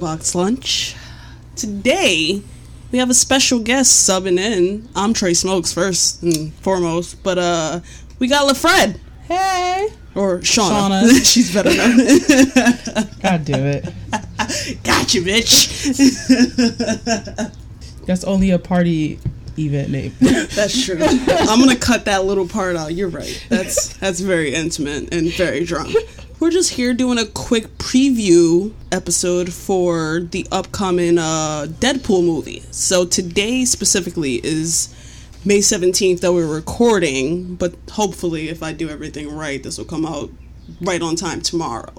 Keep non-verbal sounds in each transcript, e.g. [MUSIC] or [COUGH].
Box Lunch. Today, we have a special guest subbing in. I'm Trey Smokes first and foremost, but uh, we got LaFred. Hey. Or Shauna. Shauna. [LAUGHS] She's better known. [LAUGHS] God damn it. [LAUGHS] gotcha, bitch. That's only a party event name. That's true. I'm gonna cut that little part out. You're right. That's that's very intimate and very drunk. We're just here doing a quick preview episode for the upcoming uh, Deadpool movie. So today specifically is May 17th that we're recording, but hopefully, if I do everything right, this will come out right on time tomorrow.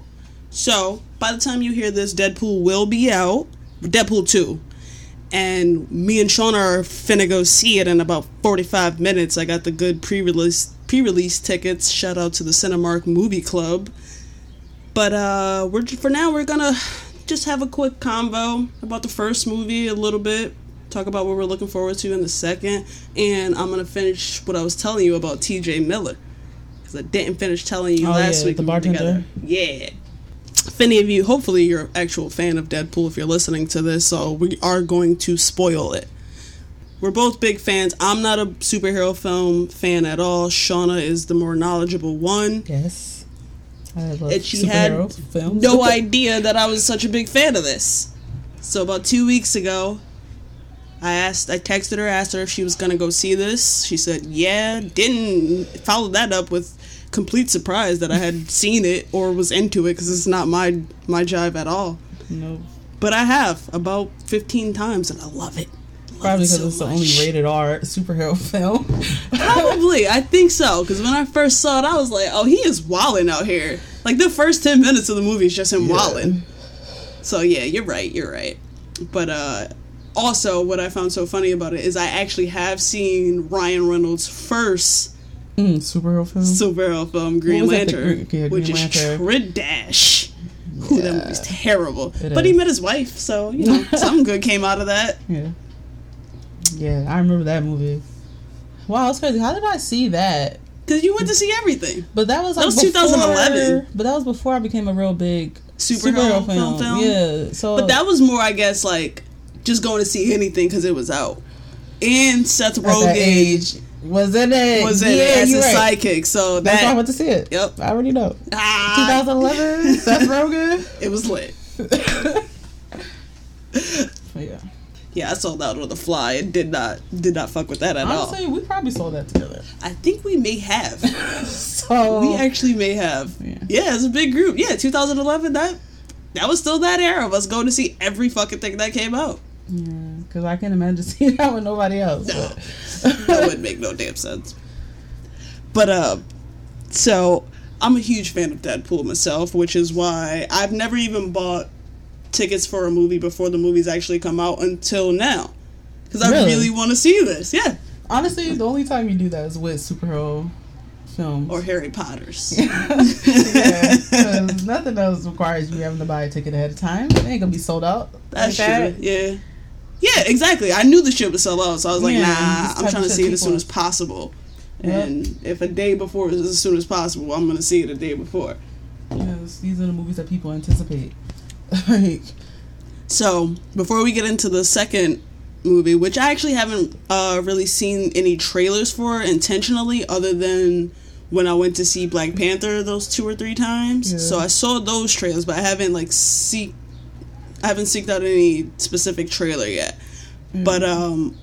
So by the time you hear this, Deadpool will be out. Deadpool 2 and me and Sean are finna go see it in about 45 minutes. I got the good pre-release pre-release tickets. Shout out to the Cinemark Movie Club. But uh we're for now we're gonna just have a quick convo about the first movie a little bit. Talk about what we're looking forward to in the second, and I'm gonna finish what I was telling you about T.J. Miller because I didn't finish telling you Oh, last yeah, week. the we bartender? Yeah if any of you, hopefully you're an actual fan of Deadpool if you're listening to this, so we are going to spoil it. We're both big fans. I'm not a superhero film fan at all. Shauna is the more knowledgeable one. yes. I love And she had films. no idea that I was such a big fan of this. So about two weeks ago, I asked, I texted her, asked her if she was gonna go see this. She said, "Yeah." Didn't follow that up with complete surprise that I had [LAUGHS] seen it or was into it because it's not my my jive at all. No. But I have about 15 times and I love it. Probably because so it's the much. only rated R superhero [LAUGHS] film. Probably, I think so. Because when I first saw it, I was like, "Oh, he is walling out here." Like the first ten minutes of the movie is just him Yeah. wilding. So yeah, you're right. You're right. But uh, also, what I found so funny about it is I actually have seen Ryan Reynolds' first Mm, superhero film. superhero film, Green Lantern, Green- yeah, which Green is Lantern. Trid Dash. Ooh, that movie's terrible. It but he met his wife, so you know [LAUGHS] something good came out of that. yeah. Yeah, I remember that movie. Wow, that's crazy. How did I see that? Because you went to see everything. But that was like was before- 2011. But that was before I became a real big Superhero superhero, film film. Yeah. So But that was more, I guess, like just going to see anything because it was out. And Seth Rogen was in it. was in yeah, it as you're right. sidekick, so That's why I went to see it. Yep. I already know. ah, 2011, Seth [LAUGHS] Rogen. it was lit. [LAUGHS] Yeah. Yeah, I saw that on the fly and did not did not fuck with that at Honestly, all. we probably saw that together. I think we may have. [LAUGHS] So We actually may have. Yeah. Yeah, it's a big group. Yeah, 2011. That that was still that era of us going to see every fucking thing that came out. Yeah, because I can't imagine [LAUGHS] seeing that with nobody else. No. that wouldn't make no damn sense. But uh, so I'm a huge fan of Deadpool myself, which is why I've never even bought tickets for a movie before the movies actually come out until now, because I Really? really want to see this. Yeah, Honestly, the only time you do that is with superhero films. or Harry Potter's. [LAUGHS] yeah, nothing else requires you having to buy a ticket ahead of time. It ain't gonna be sold out. That's like that. true. Yeah. Yeah, exactly. I knew the shit would sell out, so I was like, Yeah, nah, I'm trying to see it as soon as possible. Yep. And if a day before is as soon as possible, I'm gonna see it a day before. Because these are the movies that people anticipate. Like, So before we get into the second movie, which I actually haven't uh, really seen any trailers for intentionally, other than when I went to see Black Panther those two or three times. Yeah. So I saw those trailers, but I haven't like seek, I haven't seeked out any specific trailer yet. But um,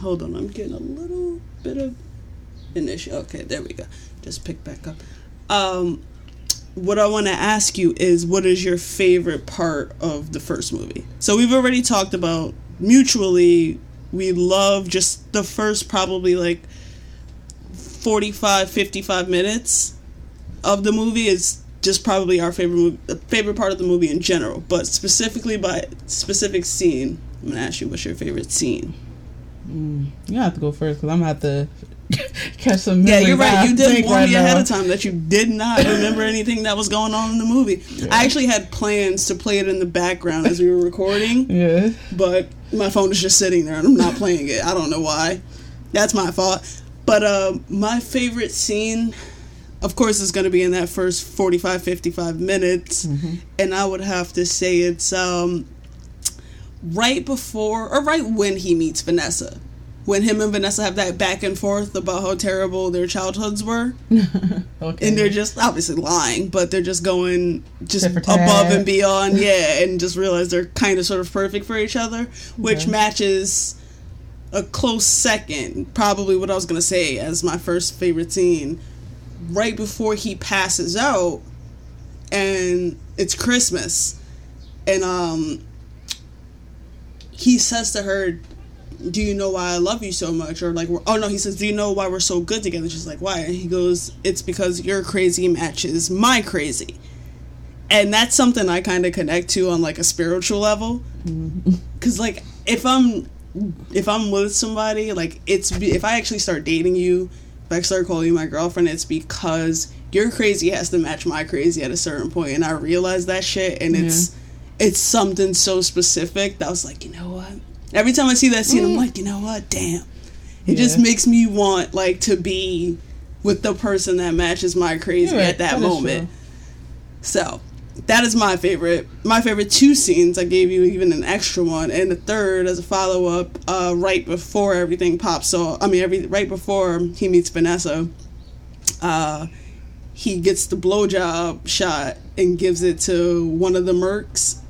hold on, I'm getting a little bit of an issue. Okay, there we go. Just pick back up. Um, what I want to ask you is what is your favorite part of the first movie? So we've already talked about mutually we love just the first probably like 45 55 minutes of the movie is just probably our favorite movie, favorite part of the movie in general, but specifically by specific scene. I'm to ask you what's your favorite scene. mm, you have to go first because I'm gonna have to [LAUGHS] catch some. Yeah, you're right. You did warn right me ahead now. of time that you did not [LAUGHS] remember anything that was going on in the movie. I actually had plans to play it in the background as we were recording, [LAUGHS] Yeah. but my phone is just sitting there and I'm not playing it. I don't know why. That's my fault. But uh, my favorite scene. of course, is going to be in that first 45, 55 minutes. And I would have to say it's um, right before or right when he meets Vanessa. When him and Vanessa have that back and forth about how terrible their childhoods were. [LAUGHS] Okay. And they're just obviously lying, but they're just going just Tit for tat. above and beyond, yeah, and just realize they're kind of sort of perfect for each other, which Okay. matches a close second, probably what I was gonna say as my first favorite scene, right before he passes out, and it's Christmas, and um, he says to her, do you know why I love you so much? Or like, oh no, he says, do you know why we're so good together? She's like, why? And he goes, it's because your crazy matches my crazy. And that's something I kind of connect to on like a spiritual level. Mm-hmm. Cause like, if I'm, if I'm with somebody, like it's, if I actually start dating you, if I start calling you my girlfriend, it's because your crazy has to match my crazy at a certain point. And I realize that shit. And it's, it's something so specific that I was like, you know what? Every time I see that scene, I'm like, you know what? Damn. It just makes me want like to be with the person that matches my crazy right, at that, that moment. So that is my favorite. My favorite two scenes. I gave you even an extra one, and the third as a follow up, uh, right before everything pops. So I mean, every right before he meets Vanessa, uh, he gets the blowjob shot and gives it to one of the mercs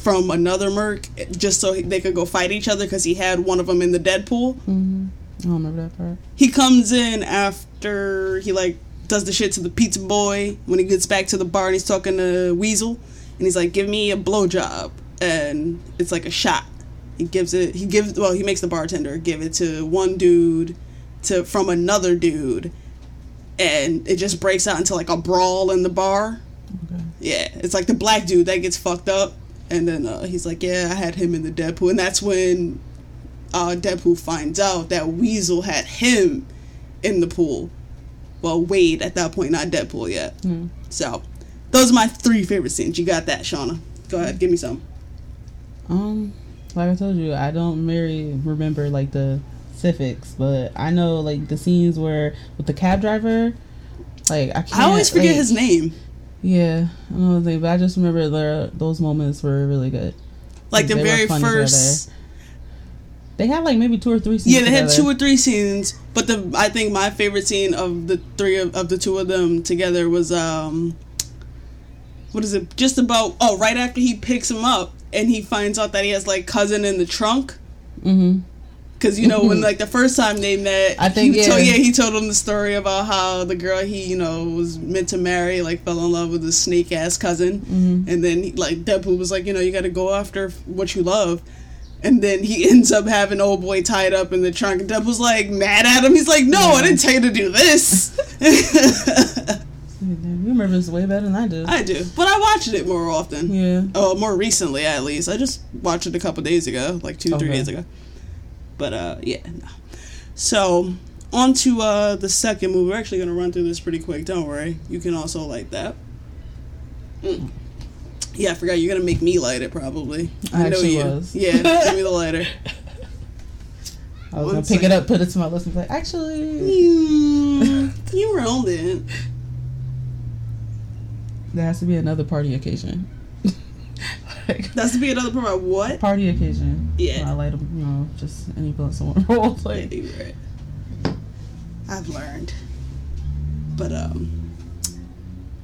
from another merc just so they could go fight each other because he had one of them in the Deadpool. Mm-hmm. I don't remember that part. He comes in after he like does the shit to the pizza boy when he gets back to the bar and he's talking to Weasel and he's like, "Give me a blowjob," and it's like a shot. He gives it. He gives. Well, he makes the bartender give it to one dude to from another dude, and it just breaks out into like a brawl in the bar. Okay. Yeah, it's like the black dude that gets fucked up, and then uh, he's like, "Yeah, I had him in the Deadpool," and that's when uh, Deadpool finds out that Weasel had him in the pool. Well, Wade at that point, not Deadpool yet. Mm. So, those are my three favorite scenes. You got that, Shauna? Go ahead, give me some. Um, like I told you, I don't very remember like the specifics, but I know like the scenes where with the cab driver, like I can't. I always forget like- his name. Yeah, I know the thing, but I just remember the those moments were really good. Like the They very first. They had like maybe two or three scenes. Yeah, they had two or three scenes, but the I think my favorite scene of the three of, of the two of them together was um what is it? Just about oh, right after he picks him up and he finds out that he has like cousin in the trunk. Mhm. Cause you know when [LAUGHS] like the first time they met, I think, he told, yeah. yeah he told him the story about how the girl he you know was meant to marry like fell in love with his snake ass cousin, Mm-hmm. and then like Deadpool was like you know you got to go after what you love, and then he [LAUGHS] ends up having old boy tied up in the trunk, and Deadpool's like mad at him. He's like no, I didn't tell you to do this. [LAUGHS] You remember this way better than I do. I do, but I watched it more often. yeah. Oh, more recently at least. I just watched it a couple days ago, like two, three days ago. But uh, yeah. No. So on to uh the second movie. We're actually gonna run through this pretty quick. Don't worry. You can also light that. Mm. Yeah, I forgot you're gonna make me light it probably. I know you. was. Yeah, give me the [LAUGHS] lighter. I was One gonna pick it up, put it to my list, and be like, actually, Mm, you rolled it. there has to be another party occasion. Like, [LAUGHS] That's to be another part about what? party occasion. Yeah. I light them, you know, just any blunt someone rolls. Like, right. I've learned. But um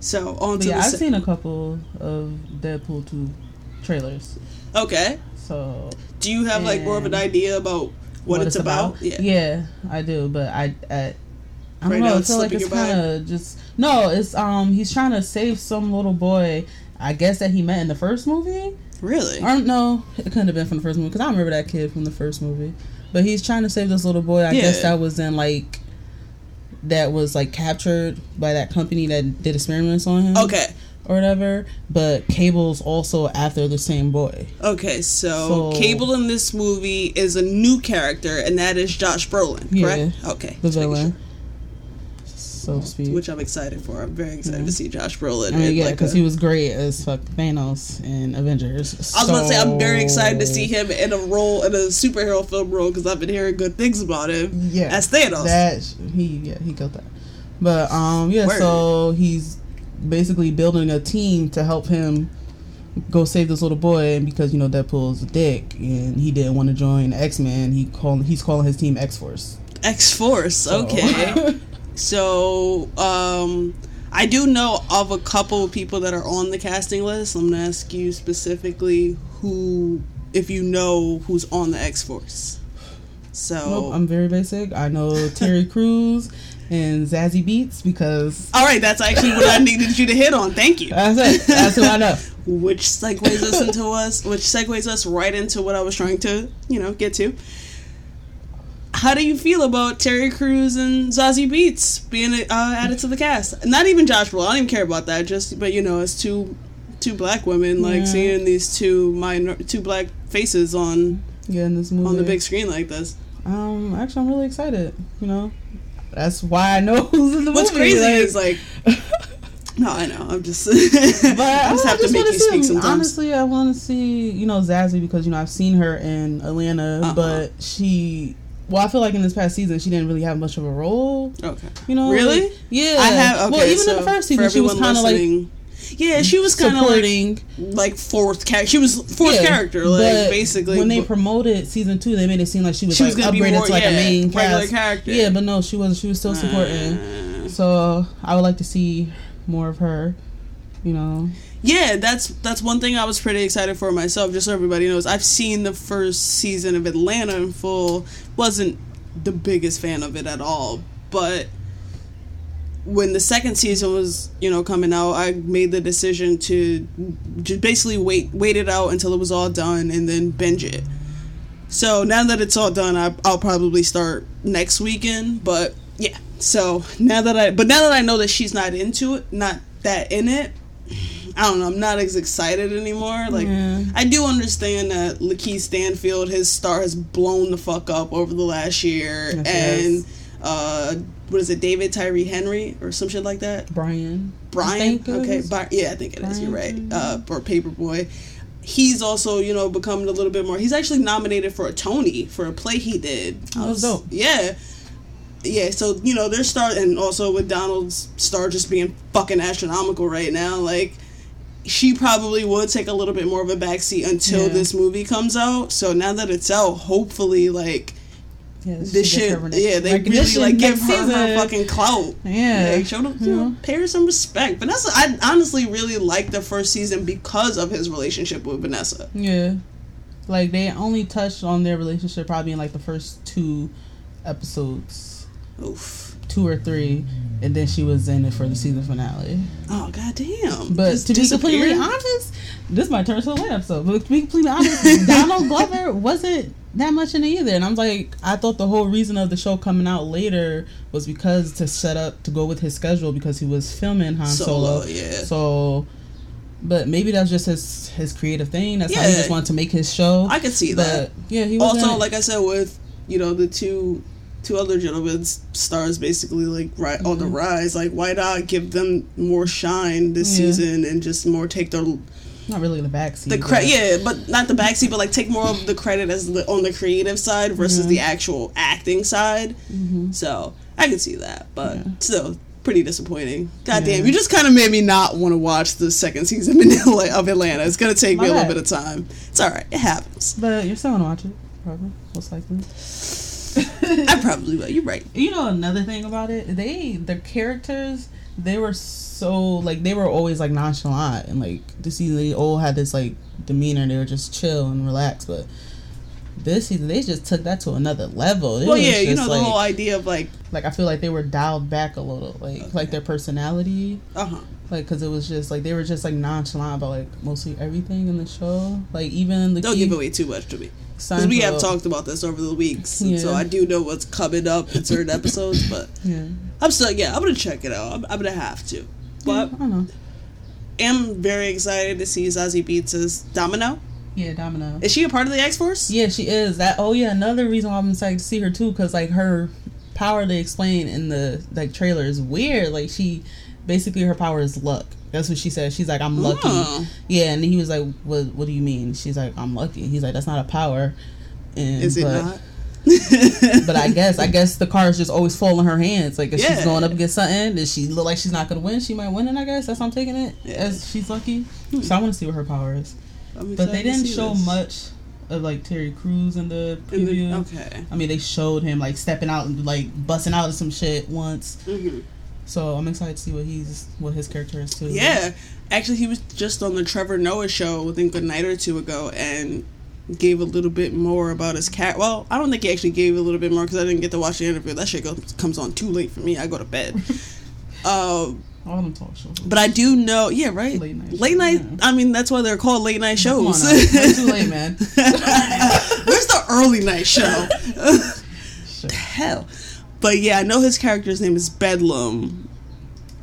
so on to yeah, I've se- seen a couple of Deadpool 2 trailers. Okay. So Do you have like more of an idea about what, it's, about? Yeah. yeah, I do. But I, I, I don't Right know. now I it's feel like it's kind of just no. It's um, he's trying to save some little boy. I guess that he met in the first movie. Really? I don't know. It couldn't have been from the first movie because I remember that kid from the first movie. But he's trying to save this little boy. I guess that was in like that was like captured by that company that did experiments on him. Okay. Or whatever. But Cable's also after the same boy. Okay, so, So- Cable in this movie is a new character, and that is Josh Brolin, correct? Okay. The villain. So to speak. Which I'm excited for. I'm very excited Yeah. to see Josh Brolin. I mean, yeah, because a- he was great as fuck Thanos in Avengers. I was about to say I'm very excited to see him in a role in a superhero film role because I've been hearing good things about him Yeah, as Thanos. That he yeah he got that. But um, yeah, Word. so he's basically building a team to help him go save this little boy. And because you know Deadpool's a dick and he didn't want to join X Men, he call he's calling his team X Force. X Force. Okay. [LAUGHS] so, um, I do know of a couple of people that are on the casting list. I'm gonna ask you specifically who, if you know who's on the X Force. So, Nope, I'm very basic. I know [LAUGHS] Terry Crews and Zazie Beetz because all right, that's actually what I needed you to hit on. Thank you. that's it. That's who I know. [LAUGHS] which segues us into us, which segues us right into what I was trying to, you know, get to. How do you feel about Terry Crews and Zazie Beetz being uh, added to the cast? Not even Josh Brolin. I don't even care about that. Just, but you know, it's two two black women like Yeah. seeing these two minor two black faces on Yeah, in this movie. on the big screen like this. Um, actually, I'm really excited. You know, that's why I know [LAUGHS] who's in the What's movie. What's crazy like- is like, [LAUGHS] no, I know. I'm just, [LAUGHS] But I just have to make you see speak sometimes. Honestly, I want to see you know Zazie because you know I've seen her in Atlanta, Uh-huh. but she. Well, I feel like in this past season she didn't really have much of a role. okay. You know, Really? like- yeah. I have okay. well, even so in the first season, she was kind of like yeah, she was kind of like like fourth character. She was fourth Yeah, character, like basically. when they promoted season two, they made it seem like she was She was be upgraded more- to like yeah, a main regular cast. character. Yeah, but no, she wasn't. She was still supporting. Uh, So I would like to see more of her. You know, yeah, that's that's one thing I was pretty excited for myself. Just so everybody knows, I've seen the first season of Atlanta in full. wasn't the biggest fan of it at all, but when the second season was you know coming out, I made the decision to just basically wait wait it out until it was all done and then binge it. So now that it's all done, I, I'll probably start next weekend. But yeah, so now that I, but now that I know that she's not into it, not that in it, I don't know. I'm not as excited anymore. Like Yeah. I do understand that Lakeith Stanfield, his star has blown the fuck up over the last year, Yes, and yes. uh, what is it, David Tyree Henry or some shit like that. Brian. Brian. Okay. Yeah, I think it is. You're right. Uh, or Paper Boi. He's also, you know, becoming a little bit more. He's actually nominated for a Tony for a play he did. Oh, was- dope. Yeah. Yeah, so you know their star, and also with Donald's star just being fucking astronomical right now, like she probably would take a little bit more of a backseat until Yeah. this movie comes out. So now that it's out, hopefully, like Yeah, this gets shit, yeah, they really like give her her fucking clout. Yeah. Like, show them, you know, mm-hmm. pay her some respect. Vanessa, I honestly really liked the first season because of his relationship with Vanessa. Yeah. Like they only touched on their relationship probably in like the first two episodes, Oof. Two or three, and then she was in it for the season finale. Oh goddamn! But Just to be completely honest, this might turn to a late episode. But to be completely honest, [LAUGHS] Donald Glover wasn't that much in it either. And I'm like, I thought the whole reason of the show coming out later was because to set up to go with his schedule because he was filming Han Solo. Solo, yeah. So, but maybe that's just his his creative thing. That's how he just wanted to make his show. I could see but that. yeah, he was Also, like I said, with you know the two two other gentlemen's stars basically like right on the rise. Like, why not give them more shine this Yeah. season and just more take their not really in the backseat. the but- credit? Yeah, but not the backseat, but like take more of the credit as the, on the creative side versus the actual acting side. Mhm. So I can see that, but Yeah. still pretty disappointing. God damn, you just kind of made me not want to watch the second season [LAUGHS] of Atlanta. It's gonna take My me a little bit of time. It's all right. It happens. But you're still gonna watch it, probably, most likely. [LAUGHS] I probably will. You're right. You know another thing about it, they the characters they were so like they were always like nonchalant and like this season they all had this like demeanor. They were just chill and relaxed, but this season they just took that to another level. It Well, yeah, you know the whole idea of like, like I feel like they were dialed back a little, like like their personality, uh huh. like because it was just like they were just like nonchalant about like mostly everything in the show. Like even the Don't key give away too much to me because we have talked about this over the weeks, and so I do know what's coming up in certain episodes. But Yeah, I'm still, yeah, I'm gonna check it out. I'm, I'm gonna have to. But I don't know. am very excited to see Zazie Beetz as Domino. Yeah, Domino. Is she a part of the X Force? Yeah, she is. That. Oh yeah, another reason why I'm excited to see her too, because like her power they explain in the like trailer is weird. Like she, basically her power is luck. That's what she said. She's like, I'm lucky. Oh. Yeah, and he was like, what What do you mean? She's like, I'm lucky. He's like, that's not a power. And Is it but- not? [LAUGHS] but I guess I guess the cards just always fall in her hands. Like if Yeah. she's going up against something, does she look like she's not gonna win? She might win, and I guess that's how I'm taking it. Yeah. As she's lucky, so I want to see what her power is. But they didn't show this. much of like Terry Crews in the In the- preview. okay. I mean, they showed him like stepping out and like busting out of some shit once. hmm So I'm excited to see what he's what his character is too. Yeah, actually, he was just on the Trevor Noah show, I think a night or two ago, and gave a little bit more about his cat. Well, I don't think he actually gave a little bit more because I didn't get to watch the interview. That shit goes, comes on too late for me. I go to bed. um, [LAUGHS] all them talk shows. but I do know, yeah, right. Late night Late shows, night. yeah. I mean, that's why they're called late night Come on shows. too late, man. [LAUGHS] Where's the early night show? [LAUGHS] Shit. Hell. But yeah, I know his character's name is Bedlam.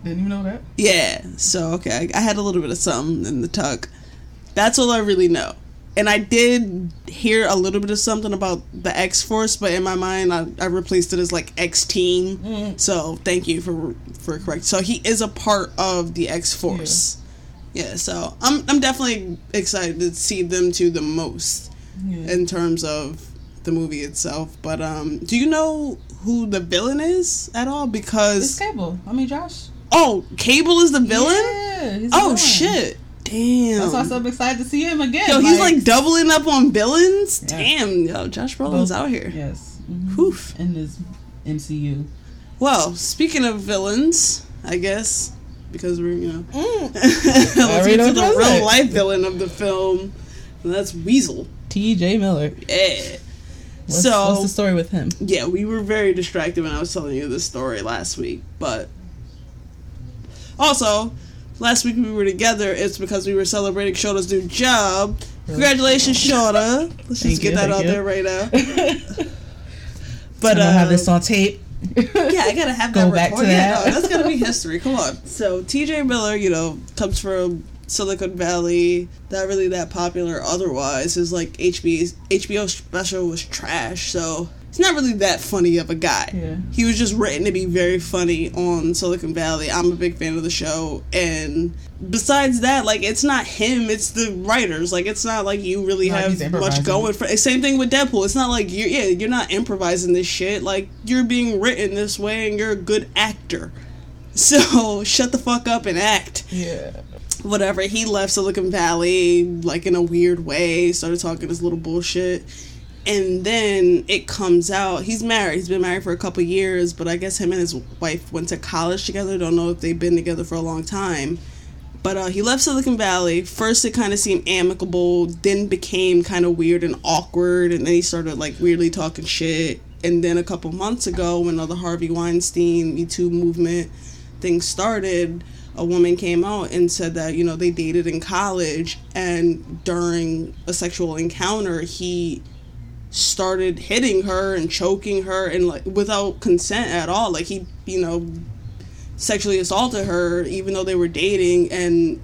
Didn't you know that. Yeah, so okay, I, I had a little bit of something in the tuck. That's all I really know. And I did hear a little bit of something about the X Force, but in my mind, I, I replaced it as like X Team. Mm. So thank you for for correct. So he is a part of the X Force. Yeah. so I'm I'm definitely excited to see them two the most Yeah. in terms of the movie itself. But um, do you know who the villain is at all? it's Because Cable. I mean, Josh. oh, Cable is the villain. Yeah. he's the Oh villain. shit! Damn. That's why I'm so excited to see him again. Yo, he's like doubling up on villains. Yeah. Damn, yo, Josh Brolin's out here. Yes. Mhm. Oof. In his MCU. Well, speaking of villains, I guess because we're you know, Mm. [LAUGHS] let's get to the real life villain of the film, and that's Weasel. T.J. Miller. Yeah. What's, so what's the story with him? yeah, we were very distracted when I was telling you this story last week, but also last week we were together. It's because we were celebrating Shota's new job. Congratulations, Shota. Let's Thank just get you, that out you. there right now. [LAUGHS] But I uh, have this on tape. yeah, I gotta have Go that back recorded. to Yeah, that. no, that's gotta be [LAUGHS] history. Come on. So T.J. Miller, you know, comes from Silicon Valley. Not really that popular otherwise. His like HBO HBO special was trash. So he's not really that funny of a guy. Yeah. He was just written to be very funny on Silicon Valley. I'm a big fan of the show, and besides that, like it's not him, it's the writers. Like it's not like you really he's have much going for. Same thing with Deadpool. It's not like you're yeah you're not improvising this shit. Like you're being written this way, and you're a good actor. [LAUGHS] So shut the fuck up and act Yeah. Whatever. He left Silicon Valley like in a weird way, started talking this little bullshit. And then it comes out he's married. He's been married for a couple years, but I guess him and his wife went to college together. Don't know if they've been together for a long time. But uh, he left Silicon Valley. First, it kind of seemed amicable, then became kind of weird and awkward, and then he started like weirdly talking shit. And then a couple months ago, when all the Harvey Weinstein Me Too movement thing started, a woman came out and said that you know they dated in college, and during a sexual encounter, he started hitting her and choking her and like without consent at all. Like he, you know, sexually assaulted her even though they were dating and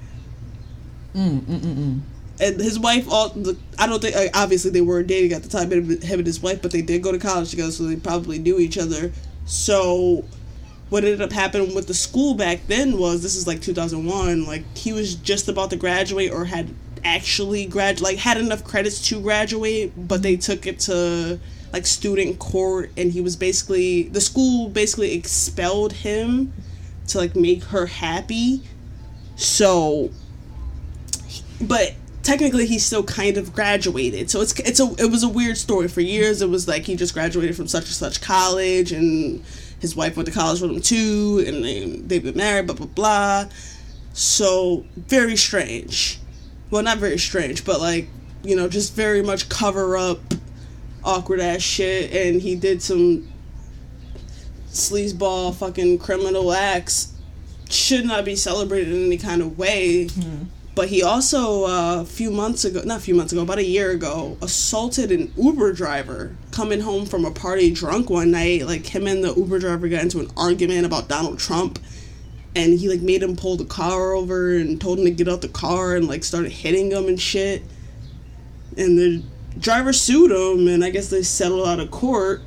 Mm, mm, mm, mm. and his wife all the, i don't think obviously they weren't dating at the time him and his wife but they did go to college together so they probably knew each other so what ended up happening with the school back then was this is like 2001 like he was just about to graduate or had actually grad like had enough credits to graduate but they took it to like student court and he was basically the school basically expelled him to like make her happy. So but technically he still kind of graduated. So it's it's a it was a weird story. For years it was like he just graduated from such and such college and his wife went to college with him too and they, they've been married blah blah blah. So very strange. Well not very strange but like you know just very much cover up awkward ass shit. And he did some sleazeball fucking criminal acts. Should not be celebrated in any kind of way hmm. But he also uh, a few months ago not a few months ago about a year ago assaulted an uber driver coming home from a party drunk one night. Like him and the uber driver got into an argument about donald trump. And he like made him pull the car over and told him to get out the car and like started hitting him and shit. And the driver sued him and i guess they settled out of court.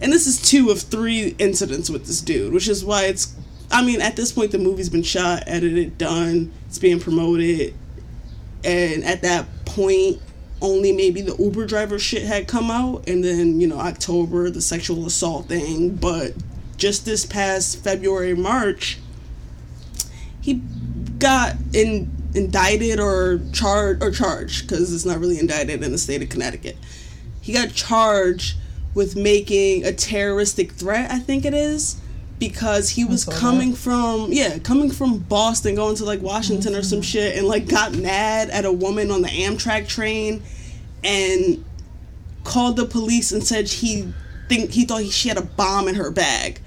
And this is two of three incidents with this dude which is why it's i mean at this point the movie's been shot edited done it's being promoted and at that point only maybe the Uber driver shit had come out, and then you know October the sexual assault thing. But just this past February March, he got in indicted or charged or charged because it's not really indicted in the state of Connecticut. He got charged with making a terroristic threat. I think it is because he was coming that. from yeah coming from boston going to like washington mm-hmm. or some shit and like got mad at a woman on the amtrak train and called the police and said he think he thought he, she had a bomb in her bag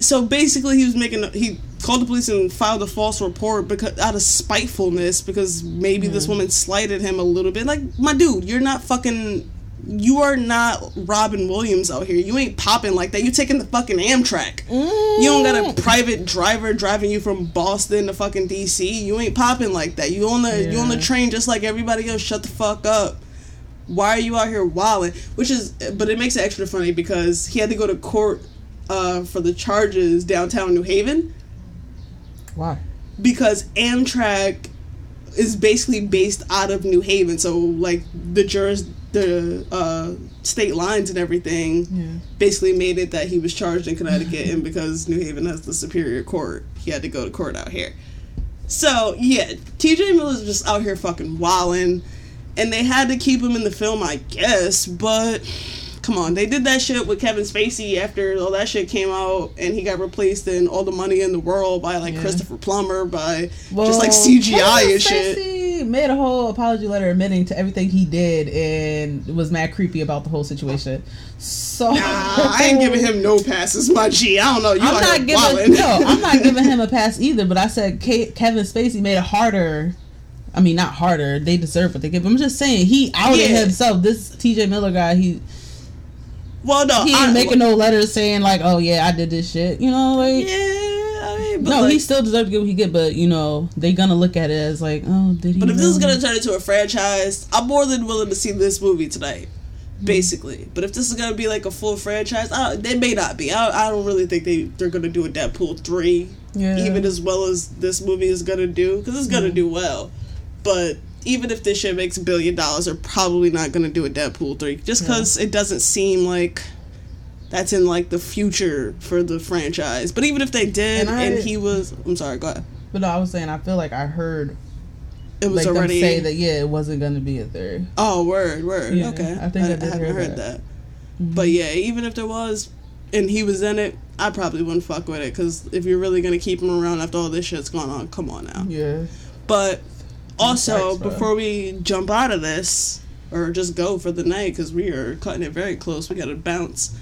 so basically he was making a, he called the police and filed a false report because out of spitefulness because maybe mm-hmm. this woman slighted him a little bit like my dude you're not fucking you are not Robin Williams out here. You ain't popping like that. You taking the fucking Amtrak. Mm. You don't got a mm. private driver driving you from Boston to fucking DC. You ain't popping like that. You on the yeah. you on the train just like everybody else. Shut the fuck up. Why are you out here wilding? Which is, but it makes it extra funny because he had to go to court uh, for the charges downtown New Haven. Why? Because Amtrak is basically based out of New Haven, so like the jurors, the uh, state lines and everything yeah. basically made it that he was charged in Connecticut, and because New Haven has the superior court, he had to go to court out here. So yeah, T.J. Miller's just out here fucking wilding, and they had to keep him in the film, I guess. But come on, they did that shit with Kevin Spacey after all that shit came out, and he got replaced in All the Money in the World by like yeah. Christopher Plummer by well, just like CGI Kevin and shit. Spacey made a whole apology letter admitting to everything he did and was mad creepy about the whole situation. So nah, I ain't giving him no passes, my G. I don't know. You I'm not giving [LAUGHS] no, I'm not giving him a pass either. But I said K- Kevin Spacey made it harder. I mean, not harder. They deserve what they give. I'm just saying he outed yeah. himself. This T.J. Miller guy, he. Well, no, he ain't I, making no letters saying like, "Oh yeah, I did this shit." You know, like yeah but no, like, he still deserves to get what he get. But you know, they gonna look at it as like, oh, did he? But if this is gonna turn into a franchise, I'm more than willing to see this movie tonight. Hmm. Basically, but if this is gonna be like a full franchise, I, they may not be. I, I don't really think they they're gonna do a Deadpool three, yeah. even as well as this movie is gonna do, because it's gonna hmm. do well. But even if this shit makes a billion dollars, they're probably not gonna do a Deadpool three, just because yeah. it doesn't seem like that's in like the future for the franchise. But even if they did, and, I, and he was, I'm sorry, go ahead. But no, I was saying I feel like I heard it was like already say that yeah, it wasn't going to be a third. Oh, word, word. Yeah, okay, I think I, I, I haven't heard that. that. Mm-hmm. But yeah, even if there was, and he was in it, I probably wouldn't fuck with it because if you're really gonna keep him around after all this shit's gone on, come on now. Yeah. But also, before we jump out of this, or just go for the night because we are cutting it very close, we gotta bounce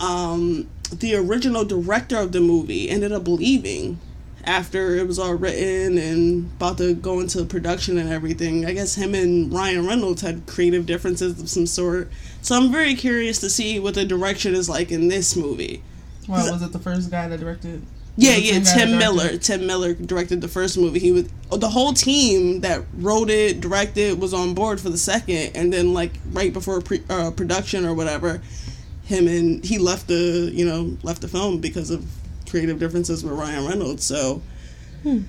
um, the original director of the movie ended up leaving after it was all written and about to go into production and everything. I guess him and Ryan Reynolds had creative differences of some sort. So I'm very curious to see what the direction is like in this movie. Well, was it the first guy that directed? Yeah, yeah, Tim Miller. Tim Miller directed the first movie. He was the whole team that wrote it, directed, was on board for the second, and then like right before pre, uh, production or whatever, him and he left the you know left the film because of creative differences with Ryan Reynolds. So hmm.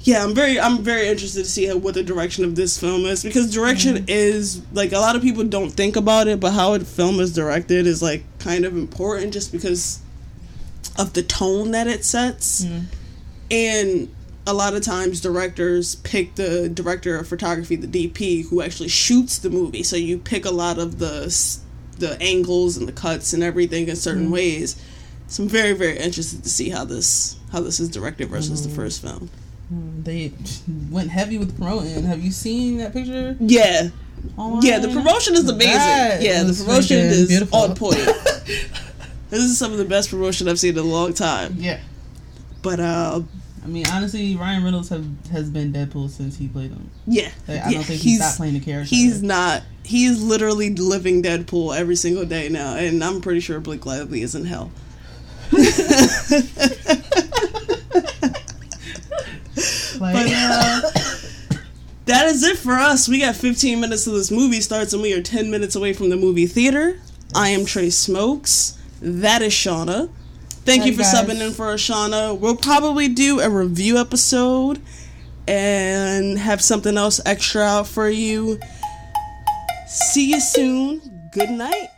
yeah, I'm very I'm very interested to see how, what the direction of this film is because direction mm. is like a lot of people don't think about it, but how a film is directed is like kind of important just because of the tone that it sets. Mm. And a lot of times directors pick the director of photography, the DP, who actually shoots the movie. So you pick a lot of the the angles and the cuts and everything in certain mm-hmm. ways. So I'm very very interested to see how this how this is directed versus mm-hmm. the first film. Mm, they went heavy with promoting. Have you seen that picture? Yeah. Online? Yeah, the promotion is amazing. That yeah, the promotion is beautiful. on point. [LAUGHS] this is some of the best promotion I've seen in a long time. Yeah. But uh I mean, honestly, Ryan Reynolds have, has been Deadpool since he played him. Yeah, like, I yeah. don't think he's, he's not playing the character. He's not. He's literally living Deadpool every single day now, and I'm pretty sure Blake Lively is in hell. like, but, uh, that is it for us. We got 15 minutes till this movie starts, and we are 10 minutes away from the movie theater. I am Trey Smokes. That is Shauna. Thank you for guys. subbing in for Shauna. We'll probably do a review episode and have something else extra out for you. See you soon. Good night.